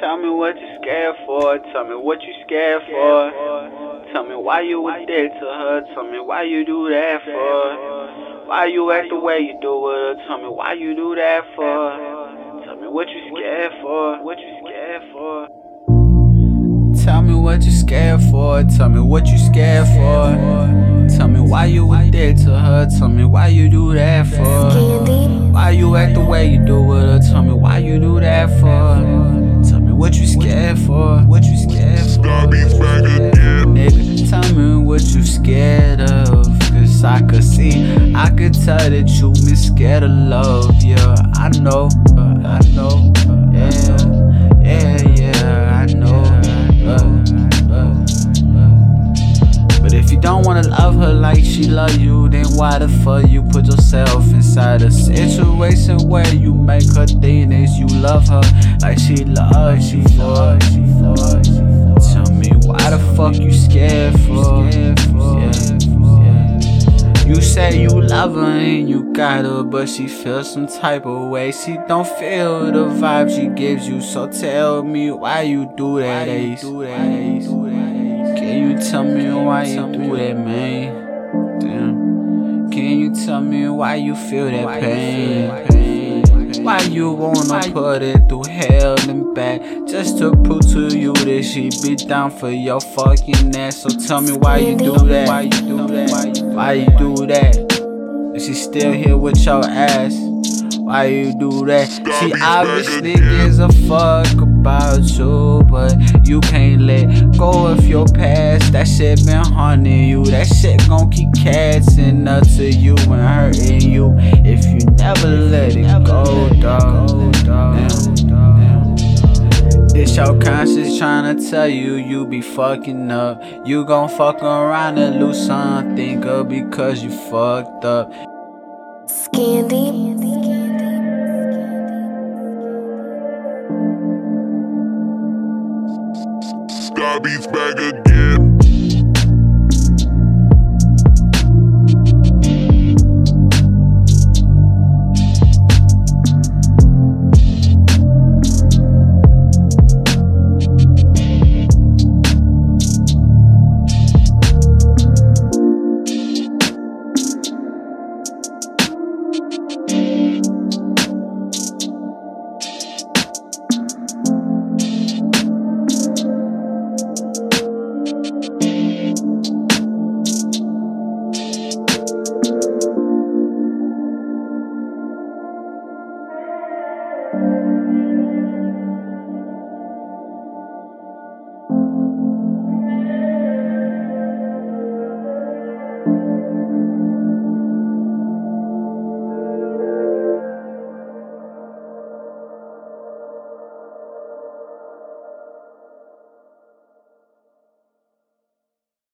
Tell me what you scared for. Tell me what you scared for. Tell me why you was dead to her. Tell me why you do that for. Why you act the way you do her. Tell me why you do that for. Tell me what you scared for. What you scared for. Tell me what you scared for. Tell me what you scared for. Tell me why you was dead to her. Tell me why you do that for. Why you act the way you do her. Tell me why you do that for. What you scared for. What you scared for. Nigga, tell me what you scared of. Cause I could see, I could tell that you been scared of love. Yeah, I know, I know. Don't wanna love her like she love you, then why the fuck you put yourself inside a situation where you make her think that you love her like she love she fuck, she fuck. Tell me why the fuck you scared for? You say you love her and you got her, but she feels some type of way. She don't feel the vibe she gives you. So tell me why you do that, Ace. Can you tell me why you do that, man? Damn. Can you tell me why you feel that pain? Why you wanna put it through hell and back just to prove to you that she be down for your fucking ass? So tell me why you do that? Why you do that? Why you do that? And she still here with your ass. Why you do that? She obviously gives a fuck about you, but you can't let go of your past. That shit been haunting you. That shit gon' keep catching up to you and hurting you if you never let it go, dog. Damn. This your conscience tryna tell you you be fucking up. You gon' fuck around and lose something good because you fucked up. Scandy. Beats back again.